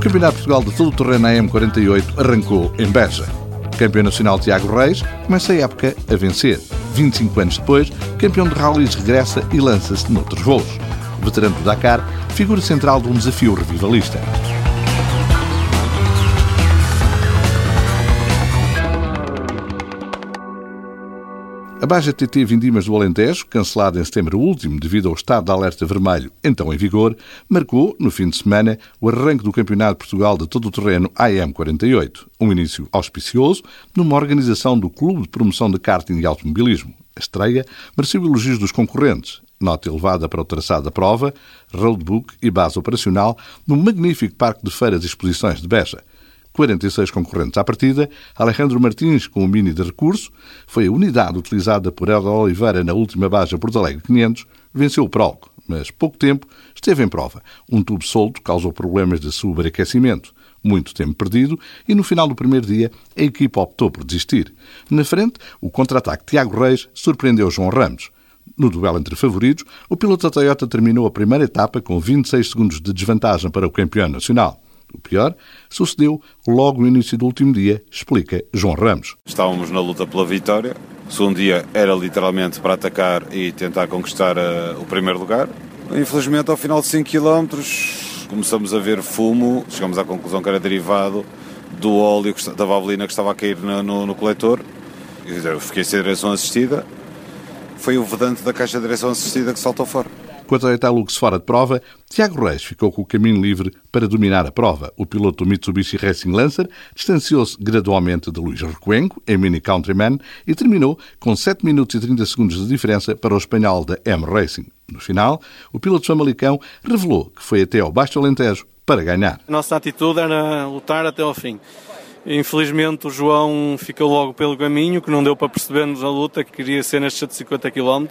O Campeonato Portugal de todo terreno AM48 arrancou em Beja. Campeão nacional Tiago Reis começa a época a vencer. 25 anos depois, campeão de rallies regressa e lança-se noutros voos. O veterano do Dakar, figura central de um desafio revivalista. A Baja TT Vindimas do Alentejo, cancelada em setembro último devido ao estado de alerta vermelho então em vigor, marcou, no fim de semana, o arranque do Campeonato de Portugal de todo o terreno AM48. Um início auspicioso numa organização do Clube de Promoção de Karting e Automobilismo. A estreia mereceu elogios dos concorrentes. Nota elevada para o traçado da prova, roadbook e base operacional no magnífico Parque de Feiras e Exposições de Beja. 46 concorrentes à partida, Alejandro Martins, com o Mini de recurso, foi a unidade utilizada por Helder Oliveira na última Baja Porto Alegre 500, venceu o prólogo, mas pouco tempo esteve em prova. Um tubo solto causou problemas de sobreaquecimento. Muito tempo perdido e no final do primeiro dia a equipa optou por desistir. Na frente, o contra-ataque Tiago Reis surpreendeu João Ramos. No duelo entre favoritos, o piloto da Toyota terminou a primeira etapa com 26 segundos de desvantagem para o campeão nacional. O pior sucedeu logo no início do último dia, explica João Ramos. Estávamos na luta pela vitória. O segundo dia era literalmente para atacar e tentar conquistar uh, o primeiro lugar. Infelizmente, ao final de 5 km, começamos a ver fumo. Chegamos à conclusão que era derivado do óleo da valvelina que estava a cair no, no, no coletor. Eu fiquei sem direção assistida. Foi o vedante da caixa de direção assistida que saltou fora. Quanto a Italux fora de prova, Tiago Reis ficou com o caminho livre para dominar a prova. O piloto do Mitsubishi Racing Lancer distanciou-se gradualmente de Luís Recuenco, em Mini Countryman, e terminou com 7 minutos e 30 segundos de diferença para o espanhol da M Racing. No final, o piloto famalicão revelou que foi até ao Baixo Alentejo para ganhar. Nossa atitude era lutar até ao fim. Infelizmente o João ficou logo pelo caminho, que não deu para percebermos a luta, que queria ser nestes 150 km,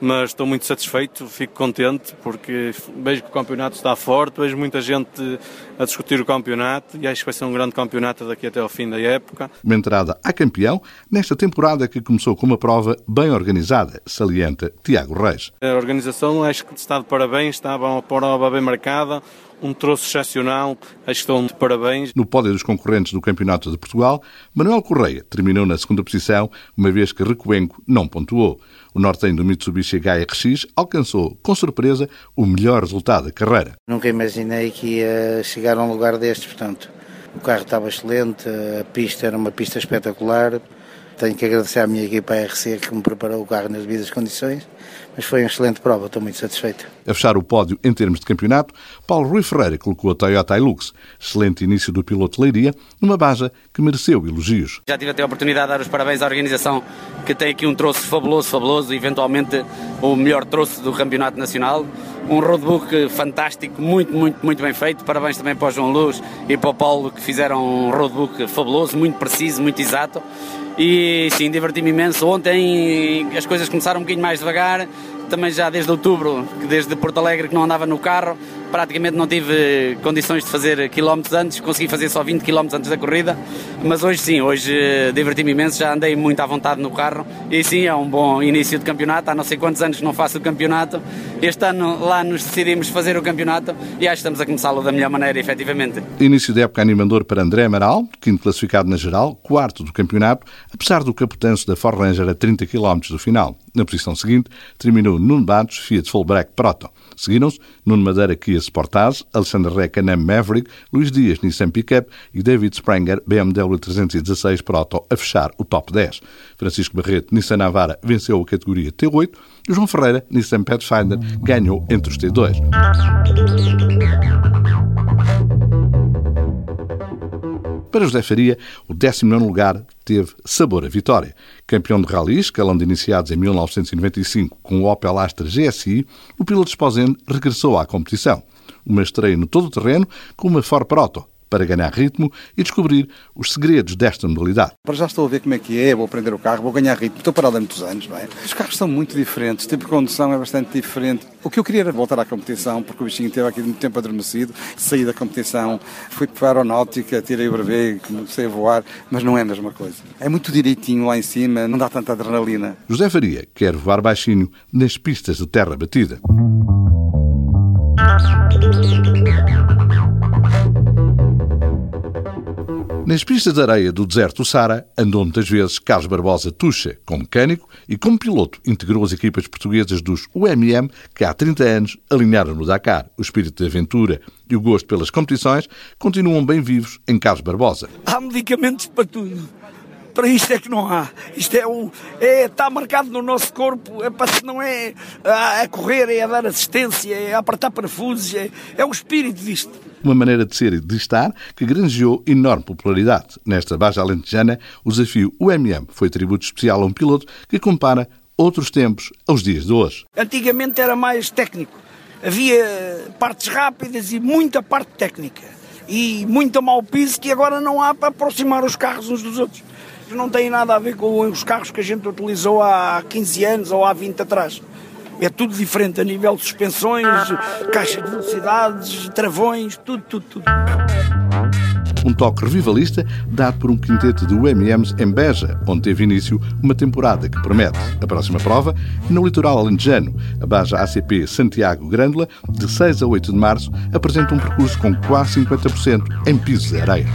mas estou muito satisfeito, fico contente, porque vejo que o campeonato está forte, vejo muita gente a discutir o campeonato e acho que vai ser um grande campeonato daqui até ao fim da época. Uma entrada a campeão nesta temporada que começou com uma prova bem organizada, salienta Tiago Reis. A organização acho que está de parabéns, estava uma prova bem marcada, um troço excepcional, que estão de parabéns. No pódio dos concorrentes do Campeonato de Portugal, Manuel Correia terminou na segunda posição, uma vez que Recuenco não pontuou. O nortenho do Mitsubishi HRX alcançou, com surpresa, o melhor resultado da carreira. Nunca imaginei que ia chegar a um lugar destes, portanto. O carro estava excelente, a pista era uma pista espetacular. Tenho que agradecer à minha equipa RC que me preparou o carro nas devidas condições, mas foi uma excelente prova, estou muito satisfeito. A fechar o pódio em termos de campeonato, Paulo Rui Ferreira colocou a Toyota Hilux. Excelente início do piloto de Leiria, numa baja que mereceu elogios. Já tive até a oportunidade de dar os parabéns à organização que tem aqui um troço fabuloso, fabuloso, eventualmente o melhor troço do campeonato nacional. Um roadbook fantástico, muito, muito, muito bem feito. Parabéns também para o João Luz e para o Paulo que fizeram um roadbook fabuloso, muito preciso, muito exato. E sim, diverti-me imenso. Ontem as coisas começaram um bocadinho mais devagar, também já desde outubro, desde Porto Alegre que não andava no carro, praticamente não tive condições de fazer quilómetros antes, consegui fazer só 20 quilómetros antes da corrida, mas hoje sim, hoje eh, diverti-me imenso, já andei muito à vontade no carro e sim, é um bom início de campeonato, há não sei quantos anos que não faço o campeonato, este ano lá nos decidimos fazer o campeonato e acho que estamos a começá-lo da melhor maneira, efetivamente. Início de época animador para André Amaral, quinto classificado na geral, quarto do campeonato, apesar do capotanço da Ford Ranger a 30 km do final. Na posição seguinte, terminou Nuno Batos, Fiat Fullback Proto. Seguiram-se Nuno Madeira Kia Sportage, Alexandre Reca Nam Maverick, Luís Dias Nissan Pickup e David Sprenger BMW 316 Proto a fechar o top 10. Francisco Barreto Nissan Navara venceu a categoria T8 e João Ferreira Nissan Pathfinder ganhou entre os T2. Para José Faria, o 19 lugar teve sabor a vitória. Campeão de rally, escalão de iniciados em 1995 com o Opel Astra GSI, o piloto esposeno regressou à competição. Uma estreia no todo o terreno com uma Ford Proto, para ganhar ritmo e descobrir os segredos desta modalidade. Para já estou a ver como é que é, vou aprender o carro, vou ganhar ritmo. Estou parado há muitos anos, não é? Os carros são muito diferentes, o tipo de condução é bastante diferente. O que eu queria era voltar à competição, porque o bichinho esteve aqui muito tempo adormecido. Saí da competição, fui para a aeronáutica, tirei o brevet, comecei a voar, mas não é a mesma coisa. É muito direitinho lá em cima, não dá tanta adrenalina. José Faria quer voar baixinho nas pistas de terra batida. Nas pistas de areia do deserto do Sara, andou muitas vezes Carlos Barbosa Tuxa, como mecânico e como piloto integrou as equipas portuguesas dos UMM que há 30 anos alinharam no Dakar. O espírito de aventura e o gosto pelas competições continuam bem vivos em Carlos Barbosa. Há medicamentos para tudo. Para isto é que não há. Isto é, um, é está marcado no nosso corpo. É para se não é a, a correr, é a dar assistência, é a apertar parafusos, é, é o espírito disto uma maneira de ser e de estar que granjeou enorme popularidade. Nesta Baixa Alentejana, o desafio UMM foi tributo especial a um piloto que compara outros tempos aos dias de hoje. Antigamente era mais técnico. Havia partes rápidas e muita parte técnica. E muito mau piso que agora não há para aproximar os carros uns dos outros. Não tem nada a ver com os carros que a gente utilizou há 15 anos ou há 20 atrás. É tudo diferente a nível de suspensões, caixa de velocidades, travões, tudo, tudo, tudo. Um toque revivalista dado por um quinteto de UMMs em Beja, onde teve início uma temporada que promete. A próxima prova, no litoral alentejano, a Baja ACP Santiago Grândola, de 6 a 8 de março, apresenta um percurso com quase 50% em pisos de areia.